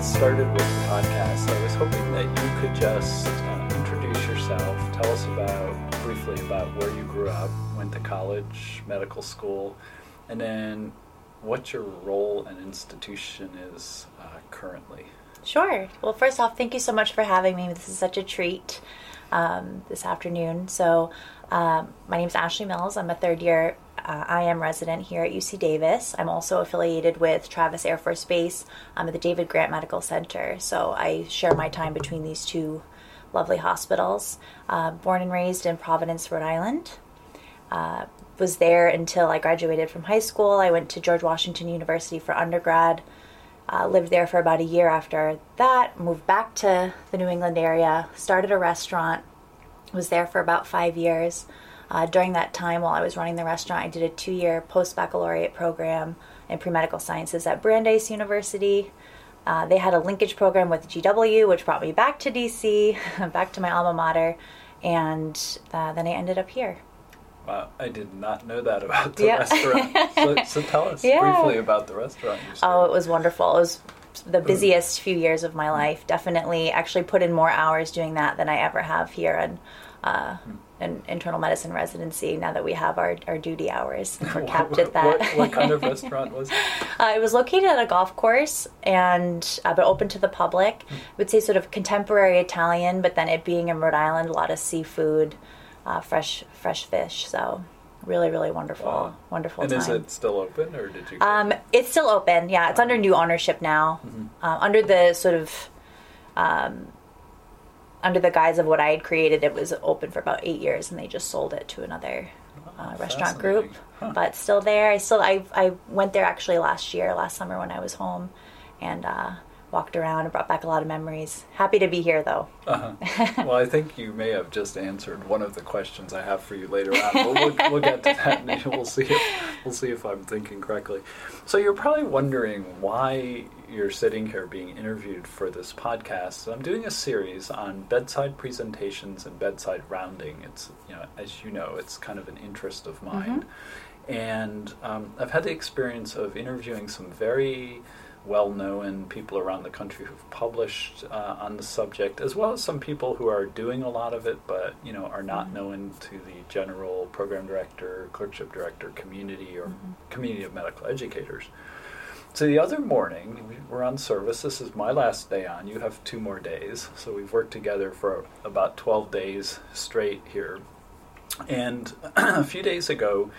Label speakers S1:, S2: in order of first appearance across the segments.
S1: Get started with the podcast, I was hoping that you could just uh, introduce yourself, tell us about briefly about where you grew up, went to college, medical school, and then what your role and institution is uh, currently.
S2: Sure. Well, first off, thank you so much for having me. This is such a treat um, this afternoon. So, um, my name is Ashley Mills. I'm a third year uh, IM resident here at UC Davis. I'm also affiliated with Travis Air Force Base um, at the David Grant Medical Center. So, I share my time between these two lovely hospitals. Uh, born and raised in Providence, Rhode Island. Uh, was there until I graduated from high school. I went to George Washington University for undergrad. Uh, lived there for about a year after that. Moved back to the New England area. Started a restaurant. Was there for about five years. Uh, during that time, while I was running the restaurant, I did a two-year post-baccalaureate program in pre-medical sciences at Brandeis University. Uh, they had a linkage program with GW, which brought me back to DC, back to my alma mater, and uh, then I ended up here.
S1: Wow, I did not know that about the yeah. restaurant. So, so, tell us yeah. briefly about the restaurant.
S2: oh, it was wonderful. It was the busiest few years of my life. Definitely, actually, put in more hours doing that than I ever have here in, uh, hmm. in internal medicine residency. Now that we have our, our duty hours, we're capped at that.
S1: what, what, kind of restaurant was it?
S2: Uh, it was located at a golf course and uh, but open to the public. Hmm. I would say sort of contemporary Italian, but then it being in Rhode Island, a lot of seafood uh, fresh fresh fish. So really really wonderful wow. wonderful
S1: and
S2: time.
S1: is it still open or did you
S2: um, it's still open yeah it's under new ownership now mm-hmm. uh, under the sort of um, under the guise of what i had created it was open for about eight years and they just sold it to another uh, restaurant group huh. but still there i still I, I went there actually last year last summer when i was home and uh, walked around and brought back a lot of memories. Happy to be here, though.
S1: Uh-huh. well, I think you may have just answered one of the questions I have for you later on. But we'll, we'll get to that, and we'll see if we'll see if I'm thinking correctly. So you're probably wondering why you're sitting here being interviewed for this podcast. I'm doing a series on bedside presentations and bedside rounding. It's you know, as you know, it's kind of an interest of mine. Mm-hmm. And um, I've had the experience of interviewing some very well known people around the country who've published uh, on the subject, as well as some people who are doing a lot of it, but you know are not mm-hmm. known to the general program director, clerkship director community, or mm-hmm. community of medical educators. So the other morning, we were on service. This is my last day on. You have two more days. So we've worked together for about 12 days straight here. And a few days ago,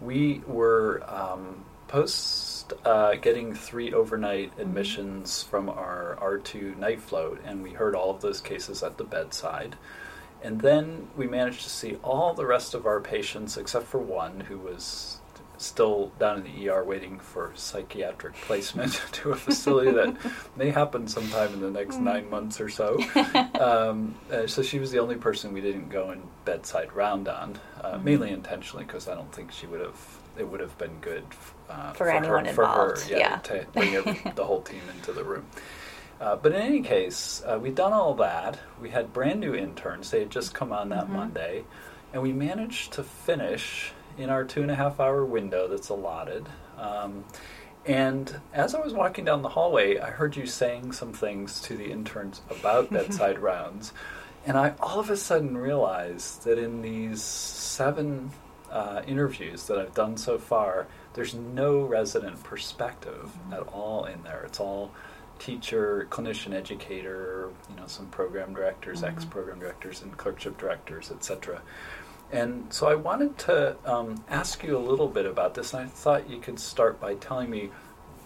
S1: we were um, post uh, getting three overnight admissions from our R2 night float, and we heard all of those cases at the bedside. And then we managed to see all the rest of our patients, except for one who was still down in the ER waiting for psychiatric placement to a facility that may happen sometime in the next mm. nine months or so. Um, uh, so she was the only person we didn't go in bedside round on, uh, mainly intentionally because I don't think she would have. It would have been good
S2: uh, for, for, anyone her, involved.
S1: For her, yeah, yeah. to bring the whole team into the room. Uh, but in any case, uh, we'd done all that. We had brand new interns. They had just come on that mm-hmm. Monday. And we managed to finish in our two and a half hour window that's allotted. Um, and as I was walking down the hallway, I heard you saying some things to the interns about bedside rounds. And I all of a sudden realized that in these seven uh, interviews that I've done so far, there's no resident perspective mm-hmm. at all in there. It's all teacher, clinician, educator, you know, some program directors, mm-hmm. ex-program directors, and clerkship directors, etc. And so I wanted to um, ask you a little bit about this, and I thought you could start by telling me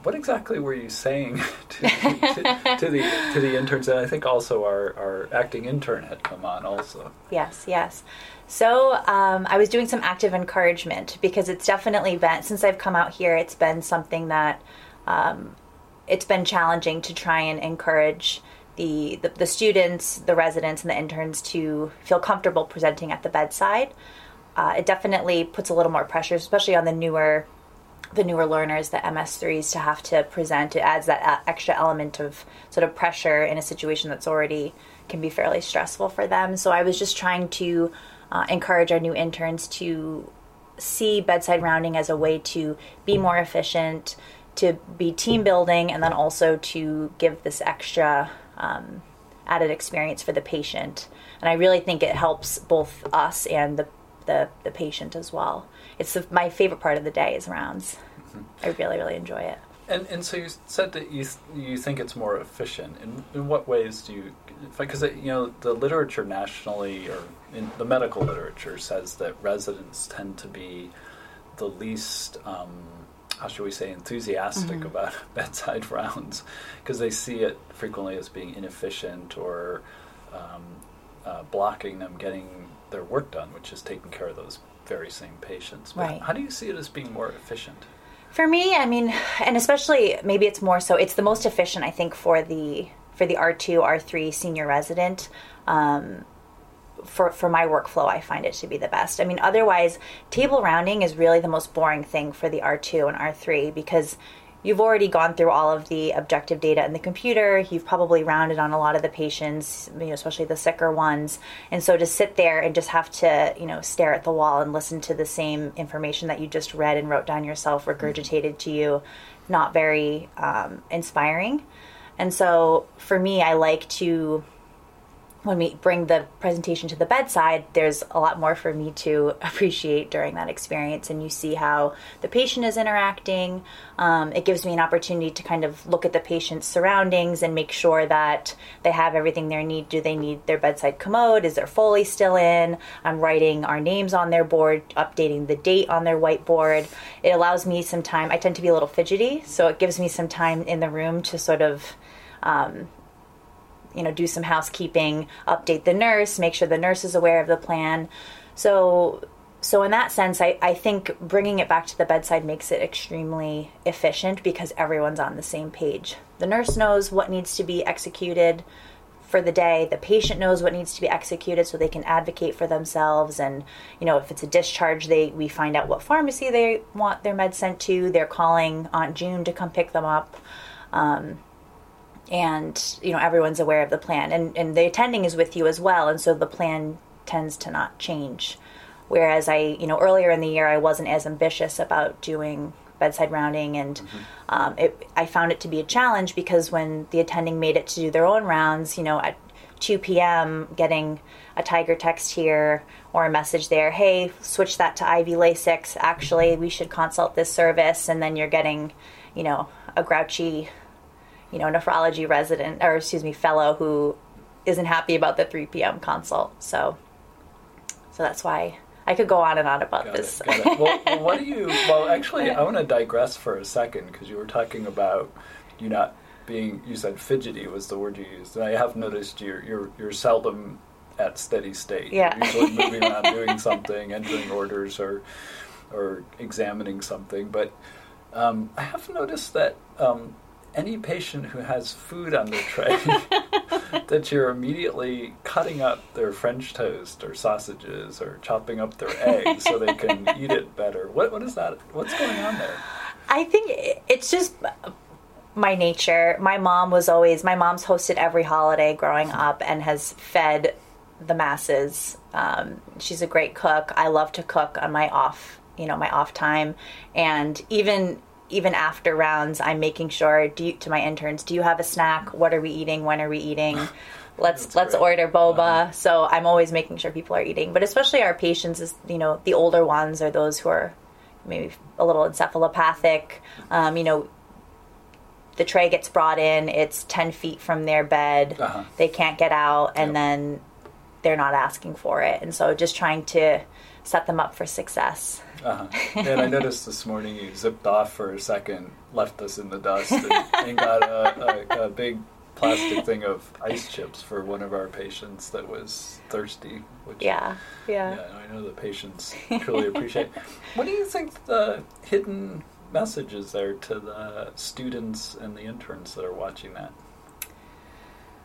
S1: what exactly were you saying to, to, to, the to the interns? And I think also our, our acting intern had come on also.
S2: Yes, yes. So um, I was doing some active encouragement because it's definitely been since I've come out here. It's been something that um, it's been challenging to try and encourage the, the, the students, the residents, and the interns to feel comfortable presenting at the bedside. Uh, it definitely puts a little more pressure, especially on the newer the newer learners, the MS3s, to have to present. It adds that extra element of sort of pressure in a situation that's already can be fairly stressful for them. So I was just trying to uh, encourage our new interns to see bedside rounding as a way to be more efficient, to be team building and then also to give this extra um, added experience for the patient. And I really think it helps both us and the the, the patient as well. It's the, my favorite part of the day is rounds. Mm-hmm. I really really enjoy it.
S1: And and so you said that you you think it's more efficient. In in what ways do you? Because you know the literature nationally or in the medical literature says that residents tend to be the least. Um, how should we say enthusiastic mm-hmm. about bedside rounds because they see it frequently as being inefficient or um, uh, blocking them getting their work done, which is taking care of those very same patients. But
S2: right.
S1: How do you see it as being more efficient?
S2: For me, I mean, and especially maybe it's more so. It's the most efficient, I think, for the for the R two R three senior resident. Um, for for my workflow, I find it to be the best. I mean, otherwise, table rounding is really the most boring thing for the R two and R three because you've already gone through all of the objective data in the computer. You've probably rounded on a lot of the patients, you know, especially the sicker ones. And so to sit there and just have to, you know, stare at the wall and listen to the same information that you just read and wrote down yourself regurgitated to you, not very um, inspiring. And so for me, I like to when we bring the presentation to the bedside, there's a lot more for me to appreciate during that experience. And you see how the patient is interacting. Um, it gives me an opportunity to kind of look at the patient's surroundings and make sure that they have everything they need. Do they need their bedside commode? Is their Foley still in? I'm writing our names on their board, updating the date on their whiteboard. It allows me some time. I tend to be a little fidgety, so it gives me some time in the room to sort of um, you know do some housekeeping update the nurse make sure the nurse is aware of the plan. So so in that sense I, I think bringing it back to the bedside makes it extremely efficient because everyone's on the same page. The nurse knows what needs to be executed for the day. The patient knows what needs to be executed so they can advocate for themselves. And you know if it's a discharge they we find out what pharmacy they want their meds sent to. They're calling aunt june to come pick them up. Um, and you know everyone's aware of the plan. And and the attending is with you as well and so the plan tends to not change. Whereas i you know earlier in the year i wasn't as ambitious about doing bedside rounding and mm-hmm. um, it, i found it to be a challenge because when the attending made it to do their own rounds you know at 2 p.m getting a TigerText here or a message there hey switch that to iv lasix. Actually we should consult this service and then you're getting you know a grouchy you know, nephrology resident or excuse me, fellow who isn't happy about the 3 p.m. consult. So, so that's why I could go on and on about
S1: got
S2: this.
S1: It, it. Well, well, what do you? Well, actually, I want to digress for a second because you were talking about you not being. You said fidgety was the word you used, and I have noticed you're you're you're seldom at steady state.
S2: Yeah,
S1: you're usually moving around, doing something, entering orders, or or examining something. But um, I have noticed that um, any patient who has food on their tray that you're immediately cutting up their French toast or sausages or chopping up their eggs so they can eat it better. What what is that? What's going on there?
S2: I think it's just my nature. My mom was always my mom's hosted every holiday growing up and has fed the masses. Um, she's a great cook. I love to cook on my off, you know, my off time, and even even after rounds, I'm making sure do you, to my interns, do you have a snack? What are we eating? When are we eating? Let's let's great. order boba. Uh-huh. So I'm always making sure people are eating, but especially our patients is you know the older ones are those who are maybe a little encephalopathic. Um, you know, the tray gets brought in, it's 10 feet from their bed, uh-huh. they can't get out, and yep. then they're not asking for it. And so just trying to set them up for success.
S1: Uh-huh. And I noticed this morning you zipped off for a second, left us in the dust, and, and got a, a, a, big plastic thing of ice chips for one of our patients that was thirsty.
S2: Which, yeah, yeah.
S1: Yeah, I know the patients truly appreciate. What do you think the hidden message is there to the students and the interns that are watching that?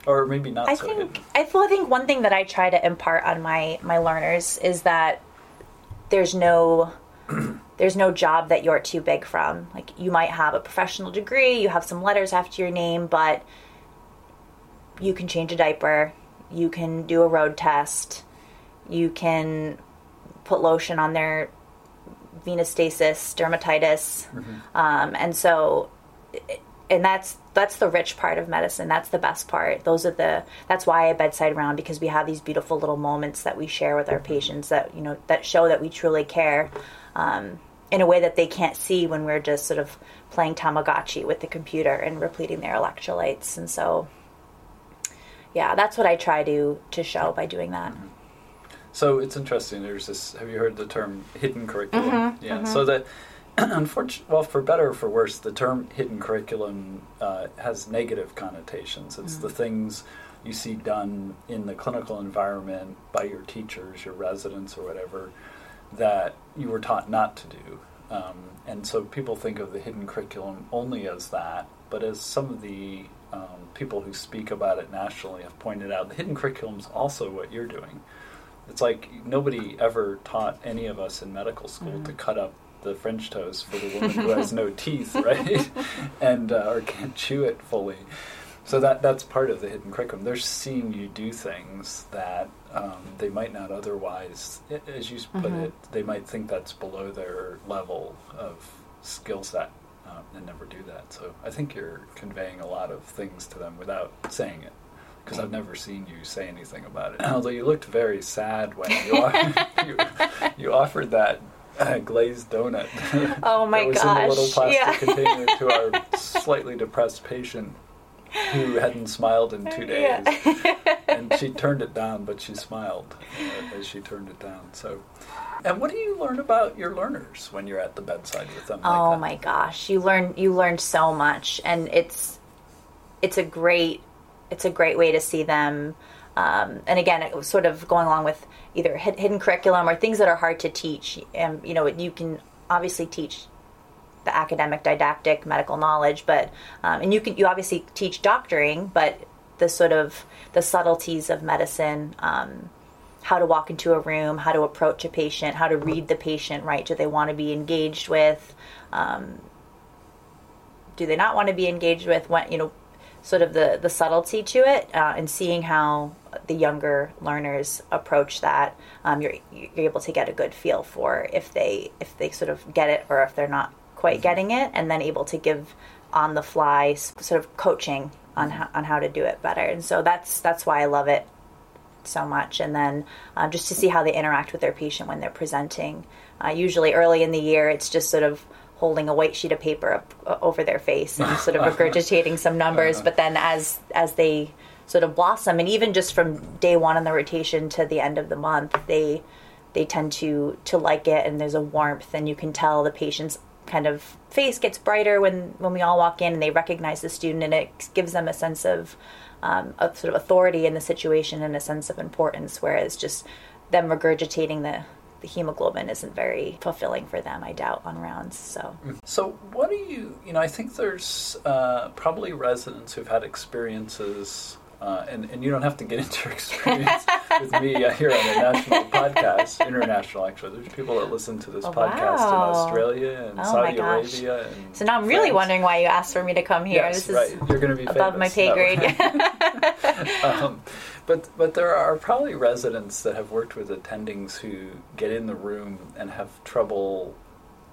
S1: Or maybe not
S2: I
S1: so
S2: think,
S1: hidden.
S2: I, I think one thing that I try to impart on my, my learners is that there's no there's no job that you're too big from. Like you might have a professional degree, you have some letters after your name, but you can change a diaper, you can do a road test, you can put lotion on their venous stasis, dermatitis, mm-hmm. um, and so and that's that's the rich part of medicine. That's the best part. Those are the that's why i bedside round because we have these beautiful little moments that we share with our patients that you know that show that we truly care um, in a way that they can't see when we're just sort of playing tamagotchi with the computer and repleting their electrolytes. And so yeah that's what i try to to show by doing that. Mm-hmm.
S1: so it's interesting. There's this have you heard the term hidden curriculum? Mm-hmm, yeah mm-hmm. so that unfortunately, well, for better or for worse, the term hidden curriculum uh, has negative connotations. It's mm the things you see done in the clinical environment by your teachers, your residents, or whatever, that you were taught not to do. Um, and so people think of the hidden curriculum only as that, but as some of the um, people who speak about it nationally have pointed out, the hidden curriculum is also what you're doing. It's like nobody ever taught any of us in medical school mm to cut up the French toast for the woman who has no teeth, right? and uh, or can't chew it fully. So that that's part of the hidden curriculum. They're seeing you do things that um, they might not otherwise, as you put mm-hmm. it, they might think that's below their level of skill set um, and never do that. So I think you're conveying a lot of things to them without saying it because I've never seen you say anything about it. Although you looked very sad when you, you, you offered that uh, glazed donut.
S2: Oh my
S1: that was
S2: gosh!
S1: in a little plastic yeah. container to our slightly depressed patient who hadn't smiled in two days, yeah. and she turned it down, but she smiled uh, as she turned it down. So. And what do you learn about your learners when you're at the bedside with them?
S2: oh
S1: like
S2: my gosh, you learn you learn so much, and it's it's a great it's a great way to see them. Um, and again, it was sort of going along with either hidden curriculum or things that are hard to teach. And you know, you can obviously teach the academic, didactic, medical knowledge, but um, and you can you obviously teach doctoring, but the sort of the subtleties of medicine. Um, how to walk into a room, how to approach a patient, how to read the patient, right? Do they want to be engaged with? Um, do they not want to be engaged with? When you know, sort of the the subtlety to it, uh, and seeing how the younger learners approach that, um, you're you're able to get a good feel for if they if they sort of get it or if they're not quite mm-hmm. getting it, and then able to give on the fly sort of coaching on how, on how to do it better. And so that's that's why I love it so much. And then uh, just to see how they interact with their patient when they're presenting. Uh, usually early in the year, it's just sort of holding a white sheet of paper up uh, over their face and sort of regurgitating some numbers. But then as as they sort of blossom, and even just from day one on the rotation to the end of the month, they they tend to to like it, and there's a warmth, and you can tell the patient's kind of face gets brighter when when we all walk in, and they recognize the student, and it gives them a sense of um, of sort of authority in the situation and a sense of importance. Whereas just them regurgitating the the hemoglobin isn't very fulfilling for them, I doubt, on rounds. So,
S1: so what do you, you know, I think there's uh, probably residents who've had experiences uh, and, and you don't have to get into your experience with me uh, here on a national podcast, international actually. There's people that listen to this oh, podcast wow. in Australia and oh, Saudi Arabia. And
S2: so now I'm really wondering why you asked for me to come here.
S1: Yes, this right. is You're going to be
S2: above
S1: famous.
S2: my pay grade.
S1: um, but but there are probably residents that have worked with attendings who get in the room and have trouble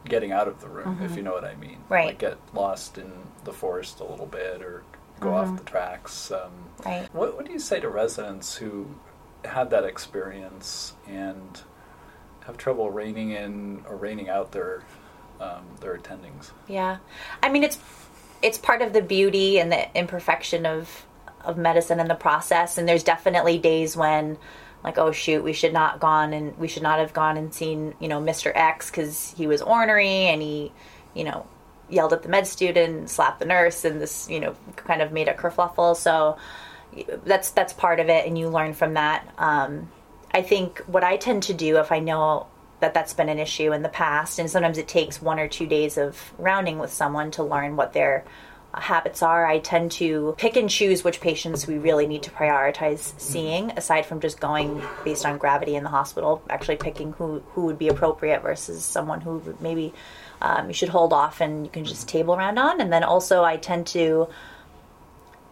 S1: getting out of the room, mm-hmm. if you know what I mean.
S2: Right.
S1: Like get lost in the forest a little bit or go mm-hmm. off the tracks. Um,
S2: right.
S1: What, what do you say to residents who had that experience and have trouble reining in or reining out their um, their attendings?
S2: Yeah, I mean it's it's part of the beauty and the imperfection of of medicine and the process. And there's definitely days when like oh shoot we should not gone and we should not have gone and seen you know mr x because he was ornery and he you know yelled at the med student, slapped the nurse, and this you know kind of made a kerfluffle. So that's that's part of it, and you learn from that. Um, I think what I tend to do if I know that that's been an issue in the past, and sometimes it takes one or two days of rounding with someone to learn what their habits are. I tend to pick and choose which patients we really need to prioritize seeing, aside from just going based on gravity in the hospital, actually picking who, who would be appropriate versus someone who maybe um, you should hold off and you can just table around on. And then also, I tend to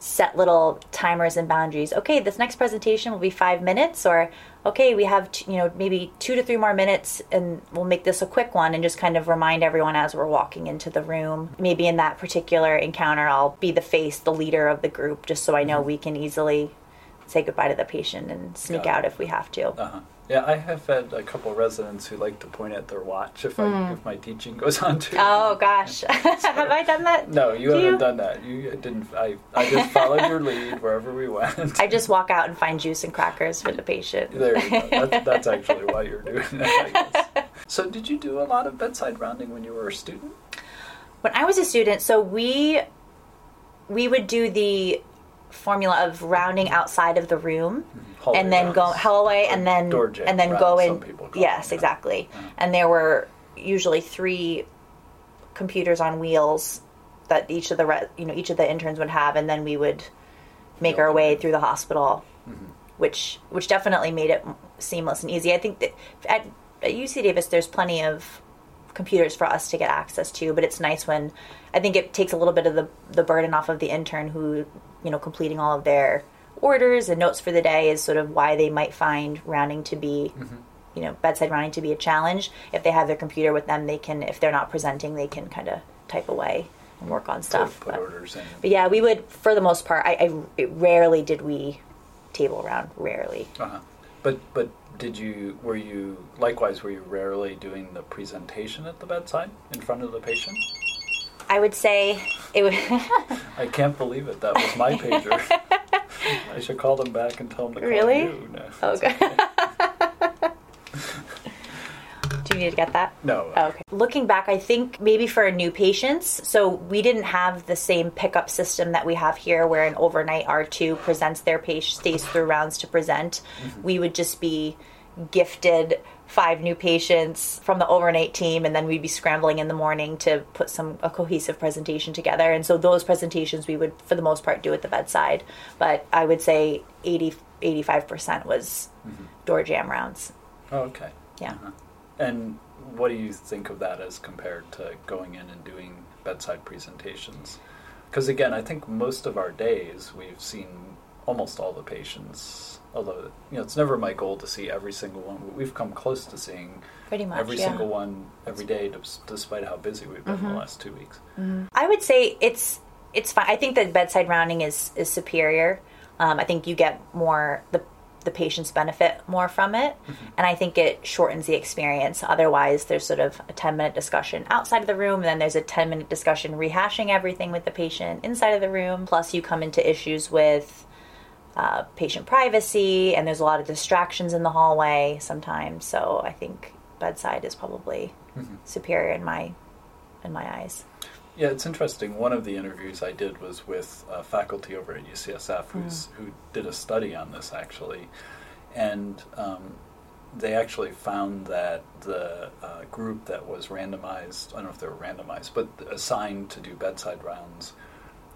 S2: set little timers and boundaries. Okay, this next presentation will be five minutes, or okay, we have t- you know maybe two to three more minutes, and we'll make this a quick one, and just kind of remind everyone as we're walking into the room. Maybe in that particular encounter, I'll be the face, the leader of the group, just so I know we can easily say goodbye to the patient and sneak out if we have to.
S1: Uh-huh. Yeah, I have had a couple residents who like to point at their watch if I if my teaching goes on too.
S2: Hmm. Oh gosh, have I done that?
S1: No, you
S2: Do
S1: haven't
S2: you?
S1: done that. You didn't. I, I just followed your lead wherever we went.
S2: I just walk out and find juice and crackers for the patient.
S1: There you go. That's, that's actually why you're doing that. I guess. So, did you do a lot of bedside rounding when you were a student?
S2: when I was a student, so we we would do the formula of rounding outside of the room
S1: Hallway
S2: and then go
S1: rounds.
S2: hallway and then and then go in yes
S1: them,
S2: exactly
S1: Yeah.
S2: and there were usually three computers on wheels that each of the re- you know each of the interns would have and then we would make our way through the hospital
S1: Mm-hmm.
S2: which which definitely made it seamless and easy i think that at, at uc davis there's plenty of computers for us to get access to but it's nice when i think it takes a little bit of the, the burden off of the intern who you know completing all of their orders and notes for the day is sort of why they might find rounding to be you know bedside rounding to be a challenge if they have their computer with them they can if they're not presenting they can kind of type away and work on stuff
S1: Put, put
S2: but,
S1: orders in.
S2: but yeah we would for the most part i, I it rarely did we table round rarely
S1: Uh-huh. But but did you were you likewise were you rarely doing the presentation at the bedside in front of the patient?
S2: I would say it would
S1: I can't believe it. That was my pager. I should call them back and tell them to call
S2: Really?
S1: you. No,
S2: Oh,
S1: okay.
S2: do you need to get that
S1: No.
S2: Oh, okay. Looking back, I think maybe for a new patients, so we didn't have the same pickup system that we have here where an overnight R2 presents their patient, stays through rounds to present. Mm-hmm. We would just be gifted five new patients from the overnight team and then we'd be scrambling in the morning to put some a cohesive presentation together and so those presentations we would for the most part do at the bedside but i would say 80 85% was door jamb rounds
S1: Oh, okay.
S2: yeah
S1: Uh-huh. And what do you think of that as compared to going in and doing bedside presentations? Because again, I think most of our days we've seen almost all the patients. Although you know, it's never my goal to see every single one. But we've come close to seeing
S2: pretty much
S1: every
S2: yeah.
S1: single one every day, despite how busy we've been the mm-hmm. last two weeks. Mm-hmm.
S2: I would say it's it's fine. I think that bedside rounding is is superior. Um, I think you get more the the patients benefit more from it, mm-hmm. and I think it shortens the experience. Otherwise, there's sort of a ten minute discussion outside of the room, and then there's a ten minute discussion rehashing everything with the patient inside of the room. Plus, you come into issues with uh, patient privacy, and there's a lot of distractions in the hallway sometimes. So I think bedside is probably superior in my in my eyes.
S1: Yeah, it's interesting. One of the interviews I did was with a faculty over at UCSF who's, who did a study on this actually, and um, they actually found that the uh, group that was randomized, I don't know if they were randomized, but assigned to do bedside rounds,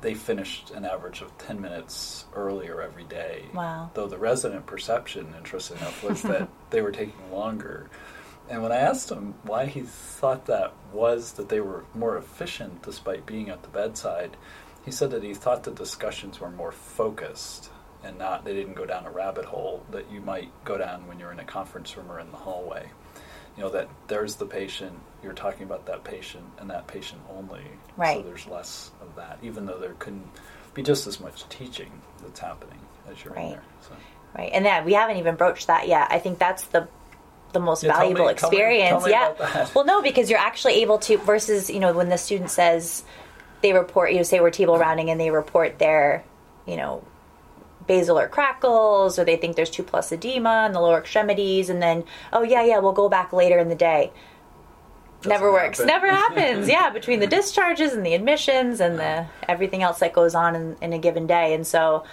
S1: they finished an average of 10 minutes earlier every day.
S2: Wow.
S1: Though the resident perception, interesting enough, was that they were taking longer. And when I asked him why he thought that was that they were more efficient despite being at the bedside, he said that he thought the discussions were more focused and not they didn't go down a rabbit hole that you might go down when you're in a conference room or in the hallway. You know that there's the patient, you're talking about that patient and that patient only.
S2: Right.
S1: So there's less of that, even though there couldn't be just as much teaching that's happening as you're in
S2: Right.
S1: there. So.
S2: Right, and yeah, we haven't even broached that yet. I think that's the the most
S1: Yeah, tell me-
S2: valuable
S1: tell me-
S2: experience.
S1: tell me
S2: yeah.
S1: that.
S2: Well, no, because you're actually able to versus you know when the student says they report you know say we're table rounding and they report their you know basilar crackles or they think there's two plus edema in the lower extremities and then oh yeah yeah we'll go back later in the day. Never
S1: Doesn't
S2: works.
S1: happen.
S2: never happens. Yeah between the discharges and the admissions and the everything else that goes on in, in a given day. And so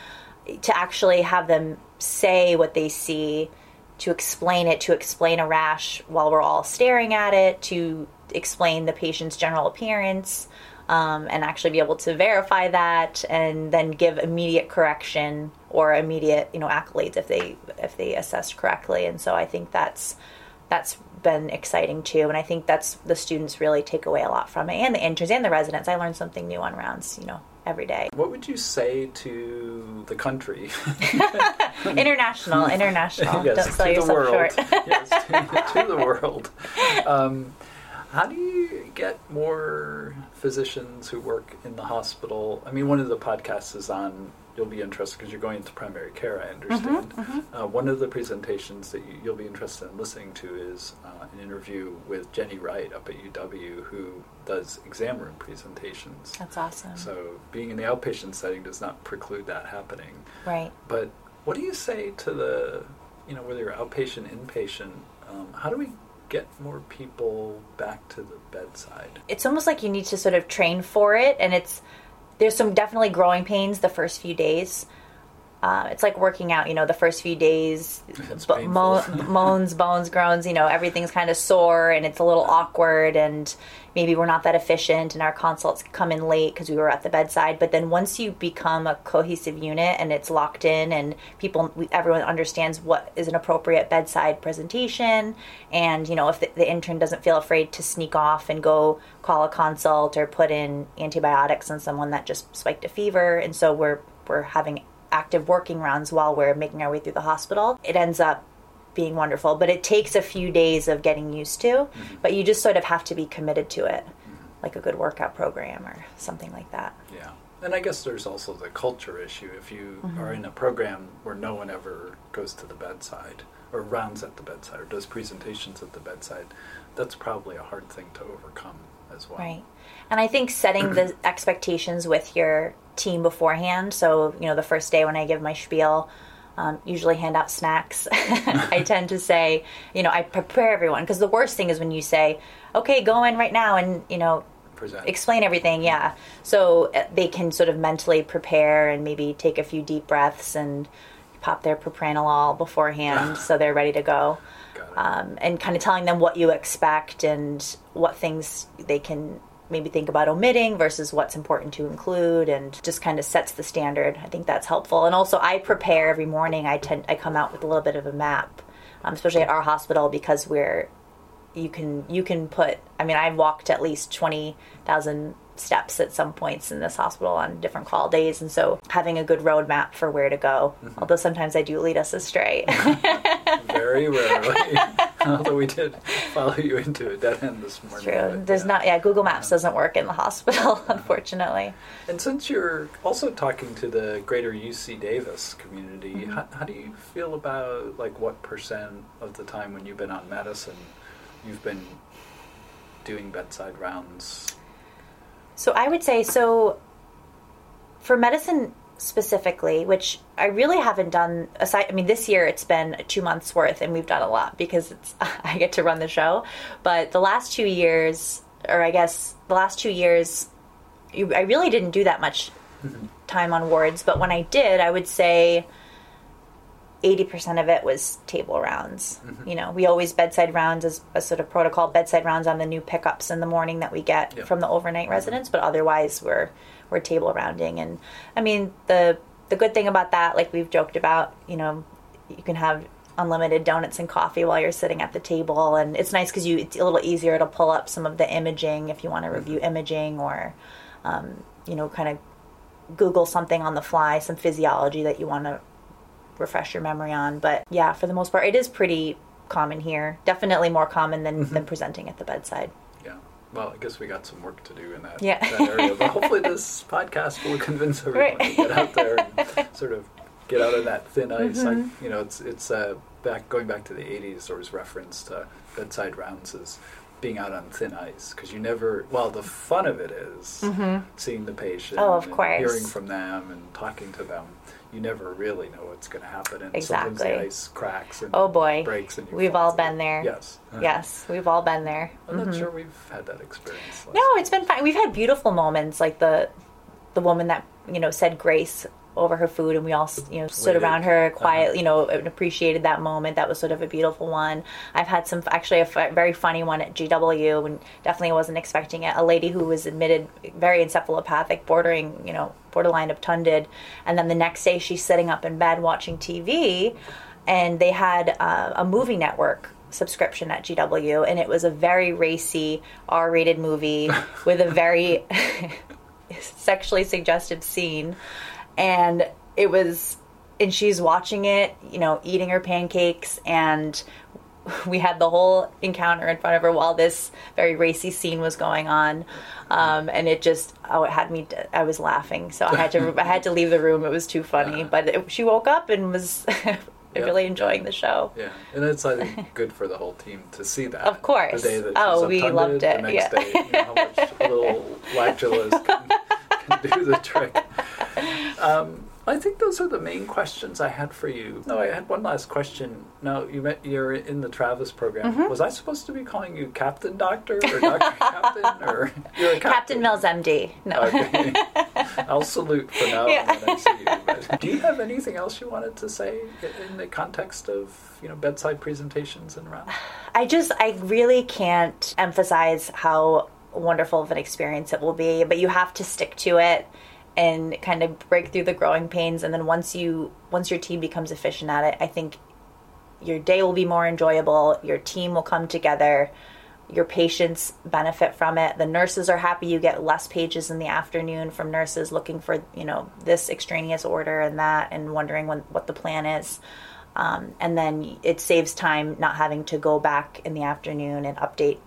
S2: to actually have them say what they see to explain it to explain a rash while we're all staring at it to explain the patient's general appearance um, and actually be able to verify that and then give immediate correction or immediate you know accolades if they if they assessed correctly and so i think that's that's been exciting too and i think that's the students really take away a lot from it and the interns and the residents i learned something new on rounds you know every day.
S1: What would you say to the country?
S2: international, international.
S1: yes,
S2: Don't sell
S1: to the
S2: yourself
S1: world.
S2: short.
S1: yes, to, to the world. Um, how do you get more physicians who work in the hospital? I mean, one of the podcasts is on. You'll be interested because you're going into primary care. I understand.
S2: Mm-hmm,
S1: Uh, one of the presentations that you, you'll be interested in listening to is uh, an interview with Jenny Wright up at UW, who does exam room presentations.
S2: That's awesome.
S1: So being in the outpatient setting does not preclude that happening.
S2: right.
S1: But what do you say to the, you know, whether you're outpatient, inpatient, um, how do we get more people back to the bedside?
S2: It's almost like you need to sort of train for it, and it's there's some definitely growing pains the first few days. Uh, it's like working out, you know, the first few days, mo- moans, bones, groans, you know, everything's kind of sore and it's a little awkward, and maybe we're not that efficient, and our consults come in late because we were at the bedside. But then once you become a cohesive unit and it's locked in, and people, everyone understands what is an appropriate bedside presentation, and you know, if the, the intern doesn't feel afraid to sneak off and go call a consult or put in antibiotics on someone that just spiked a fever, and so we're we're having active working rounds while we're making our way through the hospital. It ends up being wonderful, but it takes a few days of getting used to. But you just sort of have to be committed to it, like a good workout program or something like that.
S1: Yeah. And I guess there's also the culture issue. If you
S2: Mm-hmm.
S1: are in a program where no one ever goes to the bedside or rounds at the bedside or does presentations at the bedside, that's probably a hard thing to overcome as well.
S2: Right. And I think setting the expectations with your team beforehand. So, you know, the first day when I give my spiel, um, usually hand out snacks. I tend to say, you know, I prepare everyone because the worst thing is when you say, okay, go in right now and, you know,
S1: Present.
S2: explain everything yeah so uh, they can sort of mentally prepare and maybe take a few deep breaths and pop their propranolol beforehand so they're ready to go um, and kind of telling them what you expect and what things they can maybe think about omitting versus what's important to include and just kind of sets the standard. I think that's helpful. And also i prepare every morning. I tend i come out with a little bit of a map um, especially at our hospital because we're you can you can put i mean i've walked at least 20000 steps at some points in this hospital on different call days and so having a good roadmap for where to go although sometimes i do lead us astray
S1: Very rarely. Although we did follow you into a dead end this morning.
S2: true
S1: but,
S2: there's
S1: yeah.
S2: not yeah google maps doesn't work in the hospital unfortunately
S1: And since you're also talking to the greater UC Davis community,
S2: Mm-hmm.
S1: how, how do you feel about like what percent of the time when you've been on medicine, you've been doing bedside rounds?
S2: So I would say so for medicine specifically, which I really haven't done aside I mean this year it's been 2 months worth and we've done a lot because it's I get to run the show, but the last 2 years or I guess the last 2 years I really didn't do that much mm-hmm. time on wards, but when I did, I would say 80% of it was table rounds. Mm-hmm. You know, we always bedside rounds as a sort of protocol, bedside rounds on the new pickups in the morning that we get
S1: Yeah.
S2: from the overnight mm-hmm. residents, but otherwise we're we're table rounding. And I mean the the good thing about that like we've joked about, you know, you can have unlimited donuts and coffee while you're sitting at the table. And it's nice cuz you it's a little easier to pull up some of the imaging if you want to mm-hmm. review imaging or um, you know, kind of Google something on the fly, some physiology that you want to refresh your memory on. But yeah, for the most part, it is pretty common here. Definitely more common than, than presenting at the bedside.
S1: Yeah. Well, I guess we got some work to do in that,
S2: Yeah.
S1: that area. But hopefully this podcast will convince everyone
S2: Right.
S1: to get out there and sort of get out of that thin ice.
S2: Mm-hmm.
S1: Like, you know, it's it's uh, back going back to the '80s. There was reference to bedside rounds as being out on thin ice because you never. Well, the fun of it is seeing the patient,
S2: Oh, of
S1: and
S2: course.
S1: hearing from them, and talking to them. You never really know what's going to happen, and sometimes the ice cracks and
S2: Oh boy.
S1: breaks, and you
S2: We've all been there.
S1: Yes. Uh-huh.
S2: Yes, we've all been there.
S1: I'm not
S2: Mhm.
S1: sure we've had that experience.
S2: No, it's been fine. We've had beautiful moments, like the the woman that you know said grace over her food, and we all you know stood
S1: Waited.
S2: around her
S1: Uh-huh.
S2: you know, and appreciated that moment. That was sort of a beautiful one. I've had some actually a f- very funny one at GW, and definitely wasn't expecting it. A lady who was admitted very encephalopathic, bordering you know borderline obtunded, and then the next day she's sitting up in bed watching TV, and they had uh, a movie network subscription at GW, and it was a very racy R-rated movie with a very sexually suggestive scene, and it was, and she's watching it, you know, eating her pancakes, and we had the whole encounter in front of her while this very racy scene was going on, um, and it just oh it had me I was laughing so I had to I had to leave the room it was too funny but it, she woke up and was really enjoying the show.
S1: Yeah, and it's I think good for the whole team to see that.
S2: Of course.
S1: The day that
S2: Oh, we loved
S1: The
S2: it,
S1: next
S2: yeah.
S1: day, you know, how much little lactulose can, can do the trick. Um, I think those are the main questions I had for you. No, I had one last question. Now you met, you're in the Travis program.
S2: Mm-hmm.
S1: Was I supposed to be calling you Captain Doctor or Doctor Captain or you're a
S2: Captain
S1: captain?
S2: Mills MD. No.
S1: Okay. I'll salute for now
S2: Yeah.
S1: when I see you. Do you have anything else you wanted to say in the context of you know bedside presentations and rounds?
S2: I just, I really can't emphasize how wonderful of an experience it will be, but you have to stick to it and kind of break through the growing pains. And then once you, once your team becomes efficient at it, I think your day will be more enjoyable. Your team will come together. Your patients benefit from it. The nurses are happy. You get less pages in the afternoon from nurses looking for, you know, this extraneous order and that and wondering when, what the plan is. Um, and then it saves time not having to go back in the afternoon and update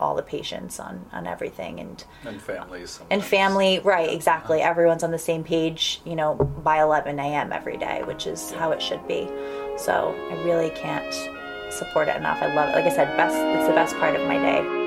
S2: all the patients on, on everything and
S1: And families.
S2: and family right exactly. Everyone's on the same page you know by 11 a.m every day which is how it should be. So i really can't support it enough. I love it like i said best it's the best part of my day